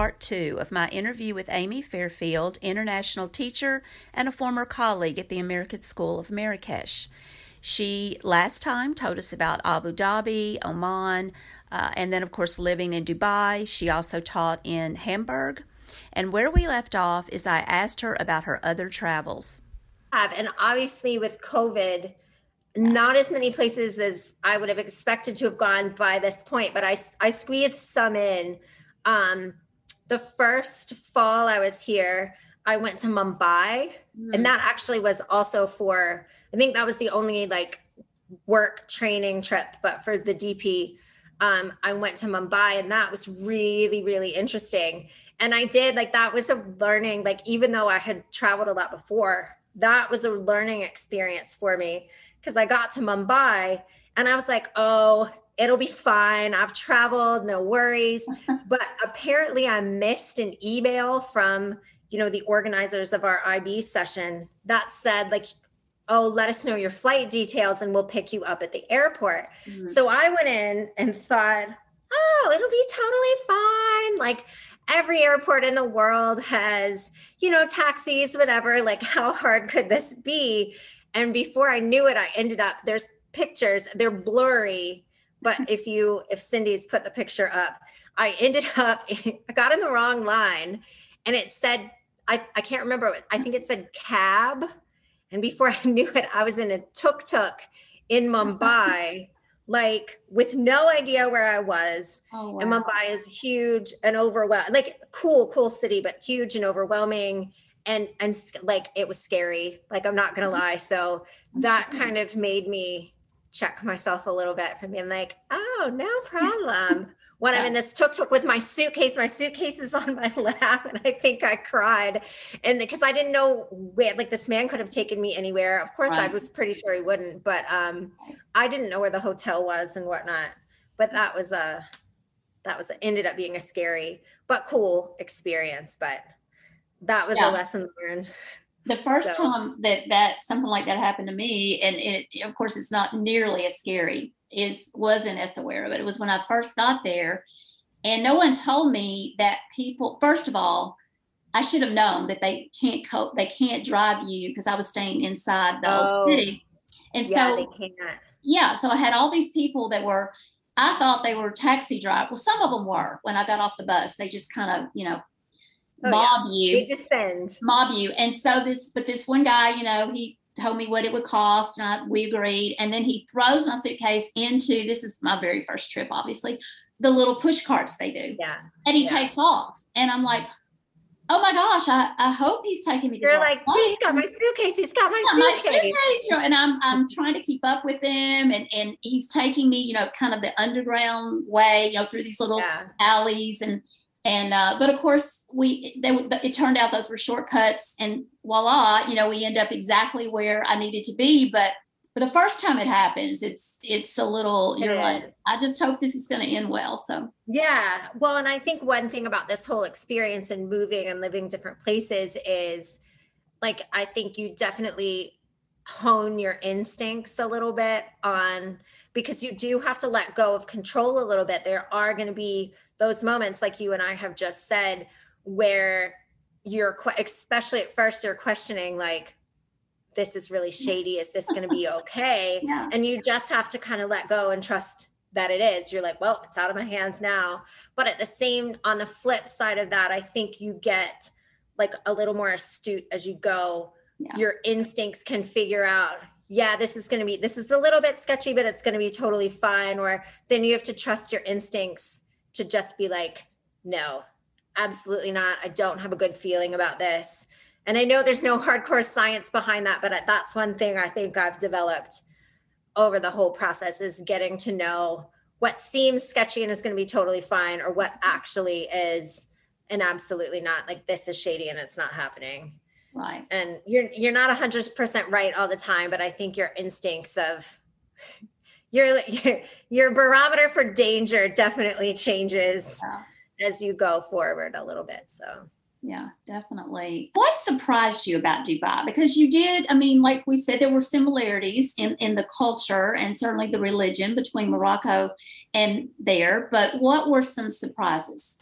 part two of my interview with Amy Fairfield, international teacher and a former colleague at the American School of Marrakesh. She last time told us about Abu Dhabi, Oman, uh, and then, of course, living in Dubai. She also taught in Hamburg. And where we left off is I asked her about her other travels. And obviously, with COVID, not as many places as I would have expected to have gone by this point, but I, I squeezed some in. Um, the first fall I was here, I went to Mumbai, mm. and that actually was also for, I think that was the only like work training trip, but for the DP, um, I went to Mumbai, and that was really, really interesting. And I did like that was a learning, like, even though I had traveled a lot before, that was a learning experience for me because I got to Mumbai and I was like, oh, it'll be fine. I've traveled, no worries. but apparently, I missed an email from you know the organizers of our IB session that said like, oh, let us know your flight details and we'll pick you up at the airport. Mm-hmm. So I went in and thought, oh, it'll be totally fine. Like every airport in the world has, you know, taxis, whatever. Like, how hard could this be? And before I knew it, I ended up there's pictures, they're blurry, but if you if Cindy's put the picture up, I ended up I got in the wrong line and it said I, I can't remember. I think it said cab. And before I knew it, I was in a tuk tuk in Mumbai, like with no idea where I was. Oh, wow. And Mumbai is huge and overwhelming, like cool, cool city, but huge and overwhelming and and like it was scary like i'm not gonna mm-hmm. lie so that kind of made me check myself a little bit from being like oh no problem when yeah. i'm in this tuk-tuk with my suitcase my suitcase is on my lap and i think i cried and because i didn't know where like this man could have taken me anywhere of course right. i was pretty sure he wouldn't but um i didn't know where the hotel was and whatnot but that was a that was ended up being a scary but cool experience but that was yeah. a lesson learned the first so. time that that something like that happened to me and it of course it's not nearly as scary is was in Essaouira but it. Was when I first got there and no one told me that people first of all I should have known that they can't cope they can't drive you because I was staying inside the oh, city. And yeah, so they can't. Yeah so I had all these people that were I thought they were taxi drivers well some of them were when I got off the bus. They just kind of you know oh, mob yeah. you. We descend. Mob you. And so this, but this one guy, you know, he told me what it would cost and I, we agreed. And then he throws my suitcase into, this is my very first trip, obviously, the little push carts they do. Yeah. And he yeah. takes off. And I'm like, oh my gosh, I, I hope he's taking me. You're like, he's got my suitcase. He's got my yeah, suitcase. My suitcase you know, and I'm I'm trying to keep up with him, and and he's taking me, you know, kind of the underground way, you know, through these little yeah. alleys, and and uh, but of course we they, it turned out those were shortcuts and voila you know we end up exactly where i needed to be. But for the first time it happens it's it's a little you're like i just hope this is going to end well so. Yeah well and i think one thing about this whole experience and moving and living different places is like i think you definitely hone your instincts a little bit on because you do have to let go of control a little bit. There are going to be those moments like you and I have just said where you're especially at first you're questioning like this is really shady is this going to be okay? Yeah. and you just have to kind of let go and trust that it is. You're like well it's out of my hands now. But at the same on the flip side of that i think you get like a little more astute as you go. Yeah. your instincts can figure out yeah this is going to be this is a little bit sketchy but it's going to be totally fine or then you have to trust your instincts to just be like, no, absolutely not. I don't have a good feeling about this. And I know there's no hardcore science behind that, but that's one thing I think I've developed over the whole process is getting to know what seems sketchy and is going to be totally fine or what actually is and absolutely not like this is shady and it's not happening right and you're you're not 100% right all the time but i think your instincts of your your barometer for danger definitely changes yeah. as you go forward a little bit so. Yeah definitely. What surprised you about dubai? Because you did i mean like we said there were similarities in in the culture and certainly the religion between morocco and there but what were some surprises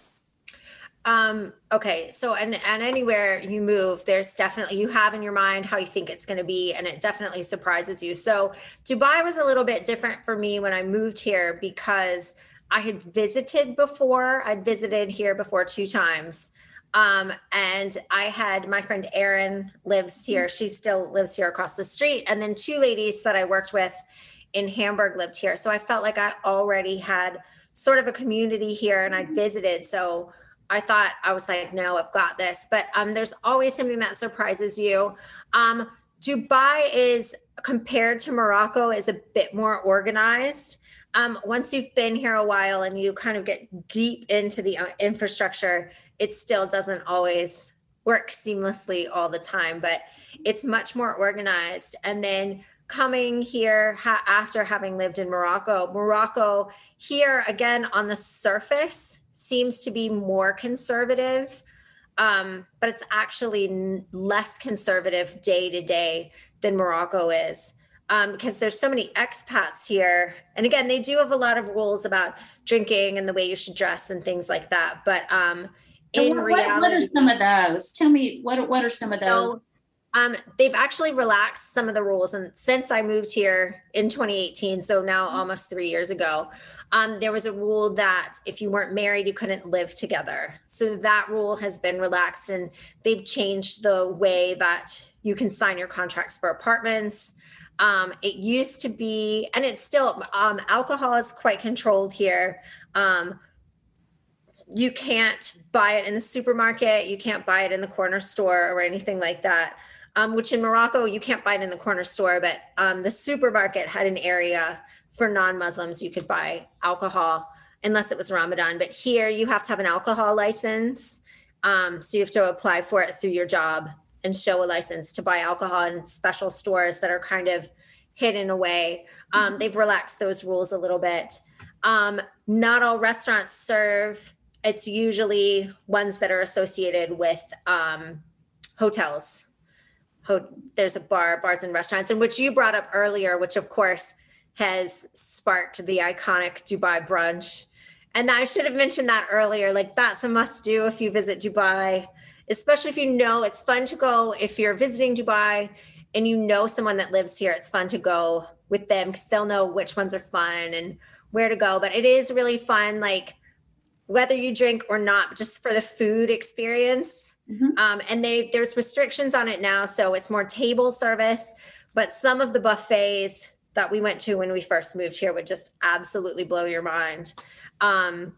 Um, okay, so and and anywhere you move, there's definitely you have in your mind how you think it's going to be, and it definitely surprises you. So Dubai was a little bit different for me when I moved here because I had visited before. I'd visited here before two times. Um, and I had my friend Erin lives here. She still lives here across the street. And then two ladies that I worked with in Hamburg lived here. So I felt like I already had sort of a community here and I visited. So I thought I was like, no, I've got this. But um, there's always something that surprises you. Um, Dubai is compared to Morocco is a bit more organized. Um, once you've been here a while and you kind of get deep into the uh, infrastructure, it still doesn't always work seamlessly all the time, but it's much more organized. And then coming here ha- after having lived in Morocco, Morocco here again on the surface seems to be more conservative, um, but it's actually n- less conservative day to day than Morocco is. Um, because there's so many expats here. And again, they do have a lot of rules about drinking and the way you should dress and things like that. But um, in what, reality, what are some of those? Tell me what what are some of so, those? Um, they've actually relaxed some of the rules, and since I moved here in 2018, so now Mm-hmm. almost three years ago, um, there was a rule that if you weren't married, you couldn't live together. So that rule has been relaxed, and they've changed the way that you can sign your contracts for apartments. Um, it used to be, and it's still um, alcohol is quite controlled here. Um, you can't buy it in the supermarket, you can't buy it in the corner store or anything like that. Um, which in Morocco you can't buy it in the corner store, but um, the supermarket had an area for non-Muslims you could buy alcohol unless it was Ramadan. But here you have to have an alcohol license, um, so you have to apply for it through your job and show a license to buy alcohol in special stores that are kind of hidden away. Um, they've relaxed those rules a little bit. Um, not all restaurants serve. It's usually ones that are associated with um, hotels. Ho- there's a bar, bars and restaurants, and which you brought up earlier, which of course has sparked the iconic Dubai brunch. And I should have mentioned that earlier. Like that's a must do if you visit Dubai, especially if you know it's fun to go. If you're visiting Dubai and you know someone that lives here, it's fun to go with them because they'll know which ones are fun and where to go. But it is really fun, like whether you drink or not, just for the food experience. Mhm. Um, and they there's restrictions on it now, so it's more table service. But some of the buffets that we went to when we first moved here would just absolutely blow your mind. Um,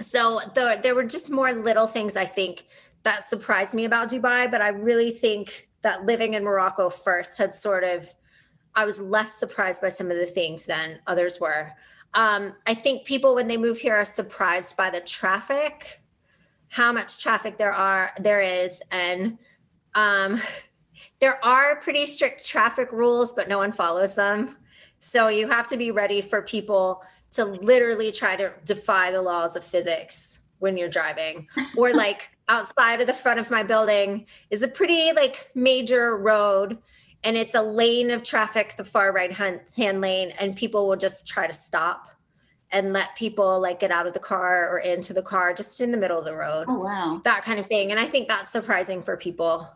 so the, there were just more little things I think that surprised me about Dubai, but I really think that living in Morocco first had sort of I was less surprised by some of the things than others were. Um, I think people when they move here are surprised by the traffic, how much traffic there are there is, and um, there are pretty strict traffic rules, but no one follows them. So you have to be ready for people to literally try to defy the laws of physics when you're driving, or like outside of the front of my building is a pretty like major road and it's a lane of traffic the far right hand, hand lane and people will just try to stop and let people like get out of the car or into the car just in the middle of the road Oh wow. that kind of thing and i think that's surprising for people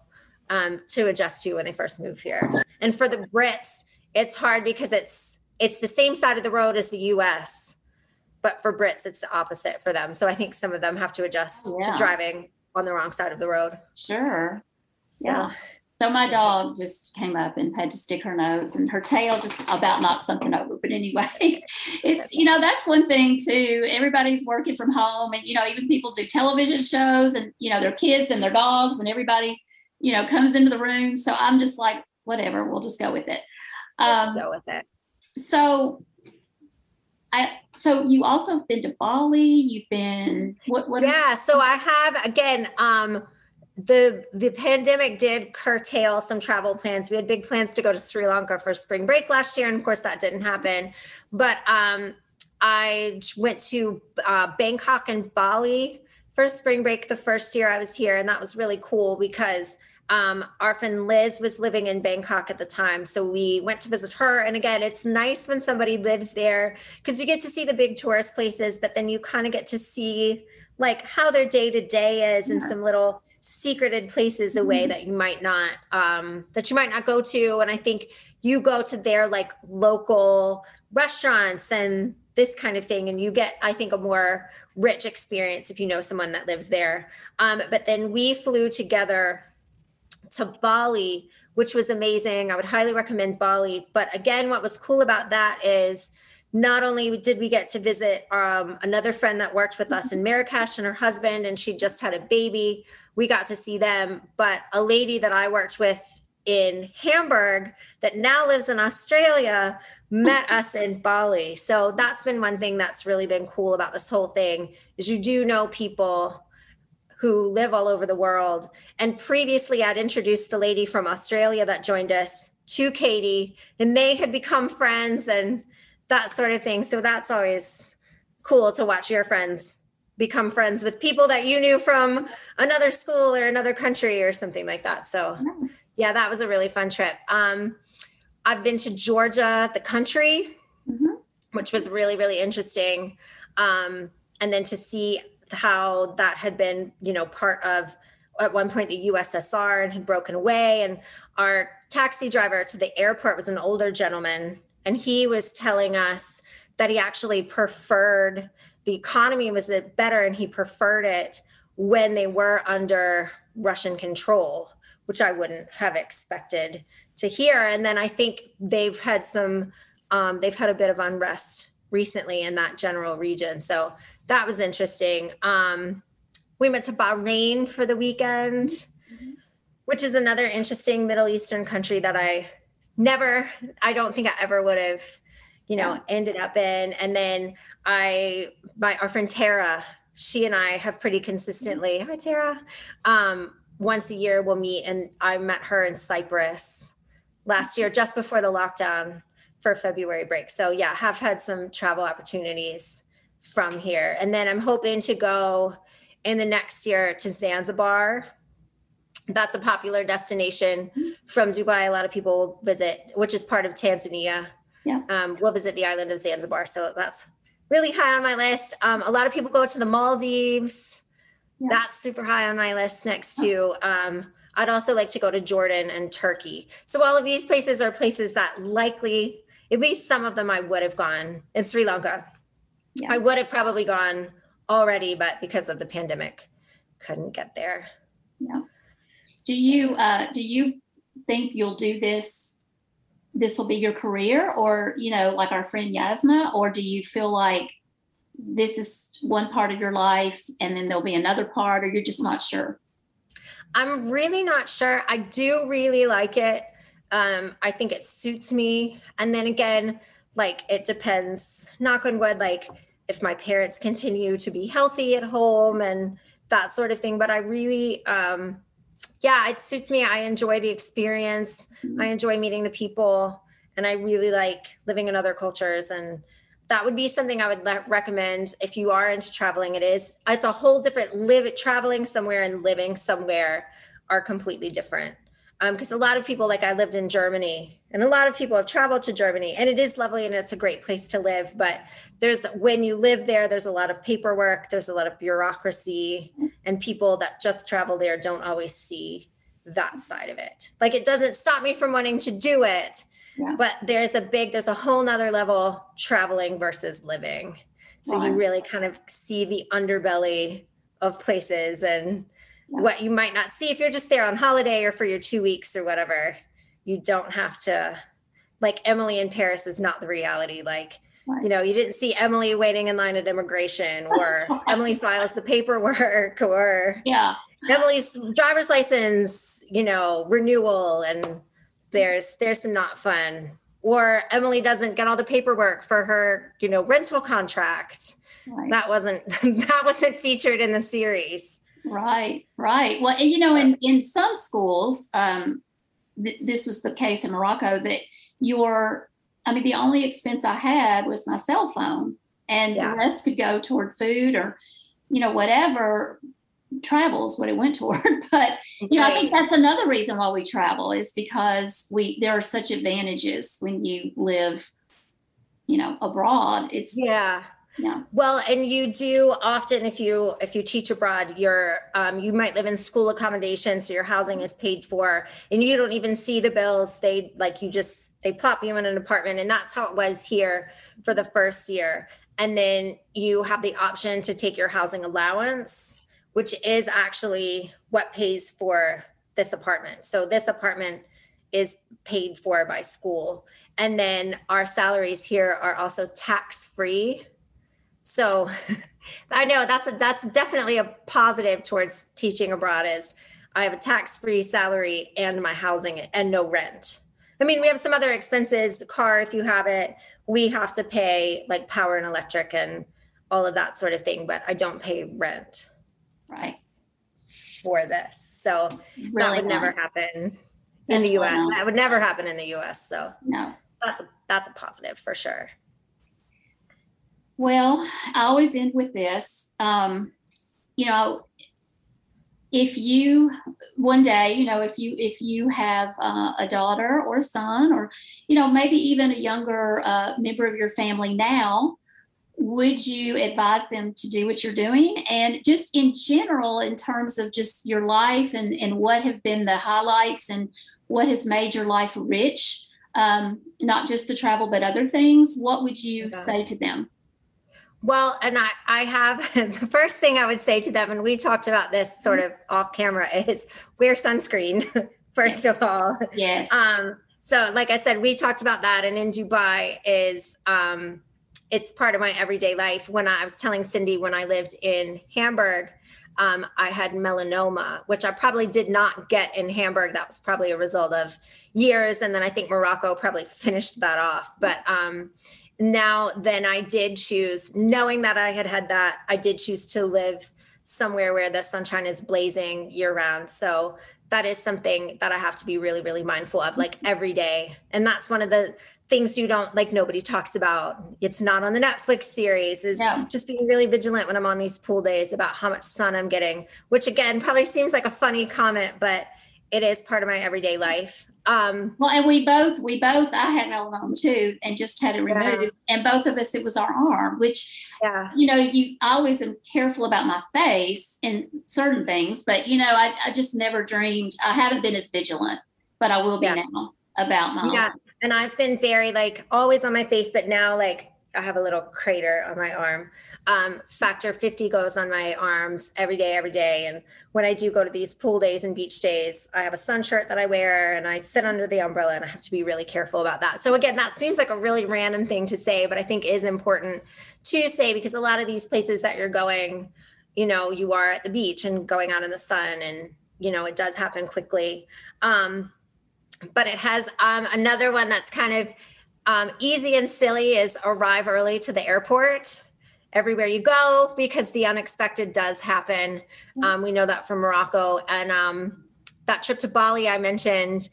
um, to adjust to when they first move here and for the brits it's hard because it's it's the same side of the road as the us but for brits it's the opposite for them so i think some of them have to adjust Yeah. to driving on the wrong side of the road Sure. So- Yeah. So my dog just came up and had to stick her nose and her tail just about knocked something over. But anyway, it's you know, that's one thing too. Everybody's working from home and you know, even people do television shows and you know, their kids and their dogs and everybody, you know, comes into the room. So I'm just like, whatever, we'll just go with it. Um, go with it so I so you also have been to Bali, you've been what what is yeah so i have again um the the pandemic did curtail some travel plans we had big plans to go to sri lanka for spring break last year and of course that didn't happen but um i went to uh, bangkok and bali for spring break the first year i was here and that was really cool because Um, our friend Liz was living in Bangkok at the time. So we went to visit her. And again, it's nice when somebody lives there because you get to see the big tourist places, but then you kind of get to see like how their day to day is yeah. and some little secreted places away mm-hmm. that you might not um, that you might not go to and i think you go to their like local restaurants and this kind of thing and you get i think a more rich experience if you know someone that lives there um, but then we flew together to bali which was amazing i would highly recommend bali but again what was cool about that is not only did we get to visit um, another friend that worked with us in Marrakesh and her husband, and she just had a baby, we got to see them. But a lady that I worked with in Hamburg that now lives in Australia met us in Bali. So that's been one thing that's really been cool about this whole thing is you do know people who live all over the world. And previously I'd introduced the lady from Australia that joined us to Katie and they had become friends and that sort of thing. So that's always cool to watch your friends become friends with people that you knew from another school or another country or something like that. So yeah, that was a really fun trip. Um, I've been to Georgia, the country, mm-hmm. which was really, really interesting. Um, and then to see how that had been, you know, part of at one point the USSR and had broken away. And our taxi driver to the airport was an older gentleman and he was telling us that he actually preferred the economy was better and he preferred it when they were under Russian control, which I wouldn't have expected to hear. And then I think they've had some, um, they've had a bit of unrest recently in that general region. So that was interesting. Um, we went to Bahrain for the weekend, mm-hmm. which is another interesting Middle Eastern country that I never, I don't think I ever would have, you know, yeah. ended up in. And then I, my, our friend Tara, she and I have pretty consistently, hi Tara, um, once a year we'll meet. And I met her in Cyprus last year, just before the lockdown for February break. So yeah, have had some travel opportunities from here. And then I'm hoping to go in the next year to Zanzibar that's a popular destination from Dubai. A lot of people will visit, which is part of Tanzania. Yeah. Um, we'll visit the island of Zanzibar. So that's really high on my list. Um, a lot of people go to the Maldives. Yeah. That's super high on my list next to. Um, I'd also like to go to Jordan and Turkey. So all of these places are places that likely, at least some of them, I would have gone. In Sri Lanka, yeah. I would have probably gone already, but because of the pandemic, couldn't get there. Yeah. Do you uh, do you think you'll do this this will be your career or you know like our friend yasna or do you feel like this is one part of your life and then there'll be another part or you're just not sure? I'm really not sure. I do really like it. Um, i think it suits me. And then again like it depends knock on wood like if my parents continue to be healthy at home and that sort of thing but i really um, yeah, it suits me. I enjoy the experience. Mm-hmm. I enjoy meeting the people, and I really like living in other cultures. And that would be something I would le- recommend if you are into traveling. It is. It's a whole different live traveling somewhere and living somewhere are completely different because um, a lot of people like i lived in germany and a lot of people have traveled to germany and it is lovely and it's a great place to live but there's when you live there there's a lot of paperwork there's a lot of bureaucracy and people that just travel there don't always see that side of it like it doesn't stop me from wanting to do it yeah. but there's a big there's a whole nother level traveling versus living so wow. you really kind of see the underbelly of places and what you might not see if you're just there on holiday or for your two weeks or whatever. You don't have to, like Emily in Paris is not the reality. Like, you know, you didn't see Emily waiting in line at immigration or Emily files the paperwork or yeah. Emily's driver's license, you know, renewal and there's there's some not fun. Or Emily doesn't get all the paperwork for her, you know, rental contract. Right. That wasn't that wasn't featured in the series. Right, right. Well, you know, in in some schools, um, th- this was the case in Morocco that your, I mean, the only expense I had was my cell phone, and yeah. the rest could go toward food or, you know, whatever. travels what it went toward. but you know, I think that's another reason why we travel is because we there are such advantages when you live, you know, abroad. It's yeah. Yeah. Well, and you do often if you if you teach abroad, you're um, you might live in school accommodation, so your housing is paid for, and you don't even see the bills. They like you just they plop you in an apartment, and that's how it was here for the first year. And then you have the option to take your housing allowance, which is actually what pays for this apartment. So this apartment is paid for by school. And then our salaries here are also tax free. So I know that's a, that's definitely a positive towards teaching abroad is I have a tax free salary and my housing and no rent. I mean, we have some other expenses, car if you have it, we have to pay like power and electric and all of that sort of thing, but I don't pay rent right for this. So really that would nice. never happen in the US. nice. That would never happen in the US. So No. that's a that's a positive for sure. Well, I always end with this. Um, you know, if you one day, you know, if you if you have uh, a daughter or a son, or you know, maybe even a younger uh, member of your family now, would you advise them to do what you're doing? And just in general, in terms of just your life and and what have been the highlights and what has made your life rich, um, not just the travel but other things, what would you Yeah. say to them? Well, and I, I have the first thing I would say to them, and we talked about this sort of off camera, is wear sunscreen, first of all. Yes. Um, so like I said, we talked about that and in Dubai is um it's part of my everyday life. When I was telling Cindy when I lived in Hamburg, um, I had melanoma, which I probably did not get in Hamburg. That was probably a result of years. And then I think Morocco probably finished that off. But um now then I did choose, knowing that I had had that, I did choose to live somewhere where the sunshine is blazing year round. So that is something that I have to be really, really mindful of, like mm-hmm. every day. And that's one of the things you don't like nobody talks about. It's not on the Netflix series, is No. just being really vigilant when I'm on these pool days about how much sun I'm getting, which again probably seems like a funny comment, but it is part of my everyday life. Um, Well, and we both, we both, I had melanoma too, and just had it Yeah. removed. And both of us, it was our arm, which, yeah. you know, you I always am careful about my face and certain things, but you know, I, I just never dreamed. I haven't been as vigilant, but I will be Yeah. now about my. Yeah. And I've been very like always on my face, but now like I have a little crater on my arm. Um, factor 50 goes on my arms every day, every day. And when I do go to these pool days and beach days, I have a sun shirt that I wear and I sit under the umbrella and I have to be really careful about that. So again, that seems like a really random thing to say, but I think is important to say because a lot of these places that you're going, you know, you are at the beach and going out in the sun and, you know, it does happen quickly. Um, but it has um, another one that's kind of um, easy and silly is arrive early to the airport everywhere you go because the unexpected does happen. Um, we know that from Morocco and um, that trip to Bali I mentioned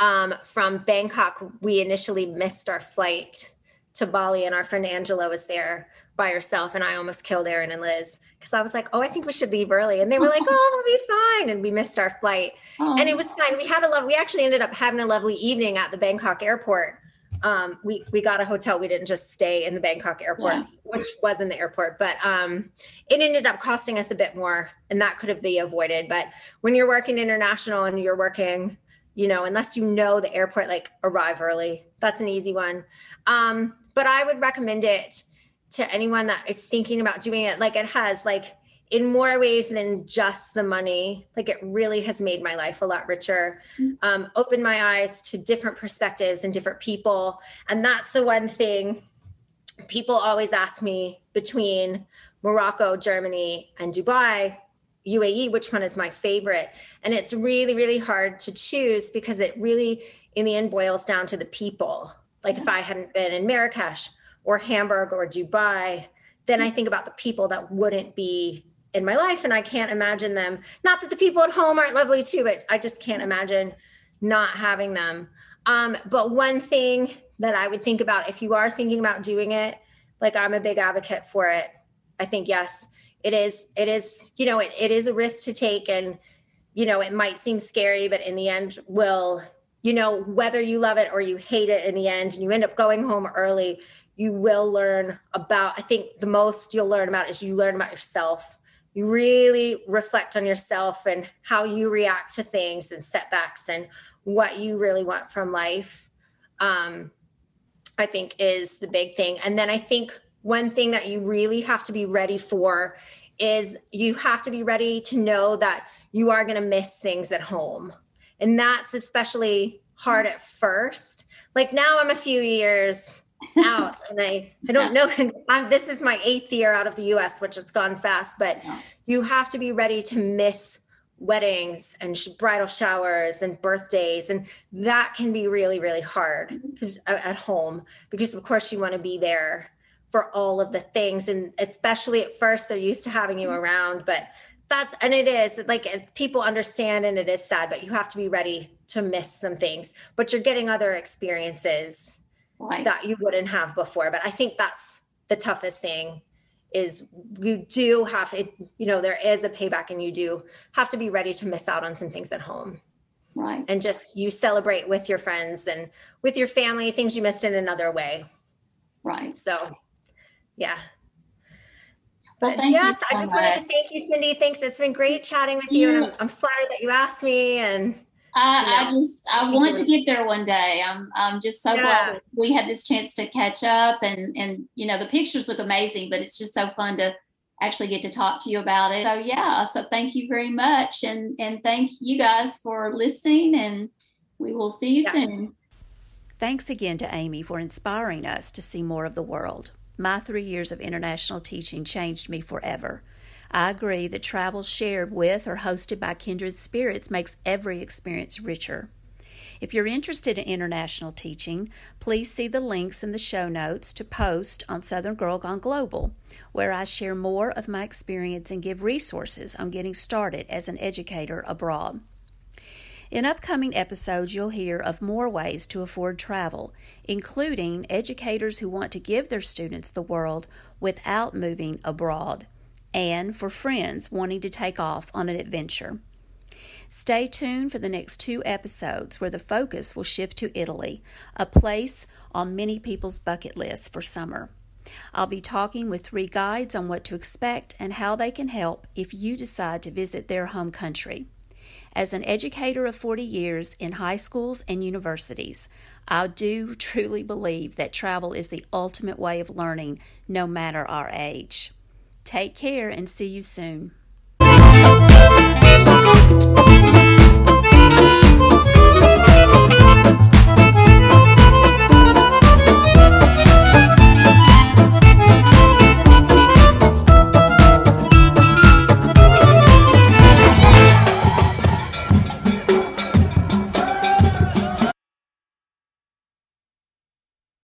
um, from Bangkok. We initially missed our flight to Bali, and our friend Angela was there by herself, and I almost killed Aaron and Liz because I was like, "Oh, I think we should leave early," and they were like, "Oh, we'll be fine," and we missed our flight Oh, and it was fine. We had a love. We actually ended up having a lovely evening at the Bangkok airport. Um, we we got a hotel. We didn't just stay in the Bangkok airport, Yeah. which was in the airport, but um, it ended up costing us a bit more, and that could have been avoided. But when you're working international and you're working, you know, unless you know the airport, like arrive early. That's an easy one. Um, but I would recommend it to anyone that is thinking about doing it. Like it has, like in more ways than just the money. Like it really has made my life a lot richer, um, opened my eyes to different perspectives and different people. And that's the one thing people always ask me between Morocco, Germany, and Dubai, UAE, which one is my favorite? And it's really, really hard to choose because it really, in the end, boils down to the people. Like if I hadn't been in Marrakesh or Hamburg or Dubai, then I think about the people that wouldn't be in my life and I can't imagine them. Not that the people at home aren't lovely too, but I just can't imagine not having them. Um, but one thing that I would think about if you are thinking about doing it, like I'm a big advocate for it. I think yes, it is it is you know it, it is a risk to take and you know it might seem scary but in the end will you know whether you love it or you hate it in the end and you end up going home early you will learn about i think the most you'll learn about is you learn about yourself you really reflect on yourself and how you react to things and setbacks and what you really want from life um, i think is the big thing and then i think one thing that you really have to be ready for is you have to be ready to know that you are going to miss things at home. And that's especially hard at first. Like now I'm a few years out and I, I don't know. I'm, this is my eighth year out of the US, which it's gone fast, but you have to be ready to miss weddings and bridal showers and birthdays. And that can be really, really hard mm-hmm. because uh, at home, because of course you want to be there for all of the things and especially at first they're used to having you mm-hmm. around but that's and it is like it's, people understand and it is sad but you have to be ready to miss some things but you're getting other experiences right. that you wouldn't have before but i think that's the toughest thing is you do have it you know there is a payback and you do have to be ready to miss out on some things at home right and just you celebrate with your friends and with your family things you missed in another way right so yeah. But well, yes, so I just much. wanted to thank you, Cindy. Thanks. It's been great chatting with you, you and I'm, I'm, flattered that you asked me. And I, you know, I just I want to get there one day. I'm I'm just so yeah. glad we had this chance to catch up, and and you know the pictures look amazing, but it's just so fun to actually get to talk to you about it. So yeah, so thank you very much, and and thank you guys for listening, and we will see you yeah. soon. Thanks again to Amy for inspiring us to see more of the world. My three years of international teaching changed me forever. I agree that travel shared with or hosted by kindred spirits makes every experience richer. If you're interested in international teaching, please see the links in the show notes to post on Southern Girl Gone Global, where I share more of my experience and give resources on getting started as an educator abroad. In upcoming episodes, you'll hear of more ways to afford travel, including educators who want to give their students the world without moving abroad, and for friends wanting to take off on an adventure. Stay tuned for the next two episodes where the focus will shift to Italy, a place on many people's bucket lists for summer. I'll be talking with three guides on what to expect and how they can help if you decide to visit their home country. As an educator of 40 years in high schools and universities, I do truly believe that travel is the ultimate way of learning, no matter our age. Take care and see you soon.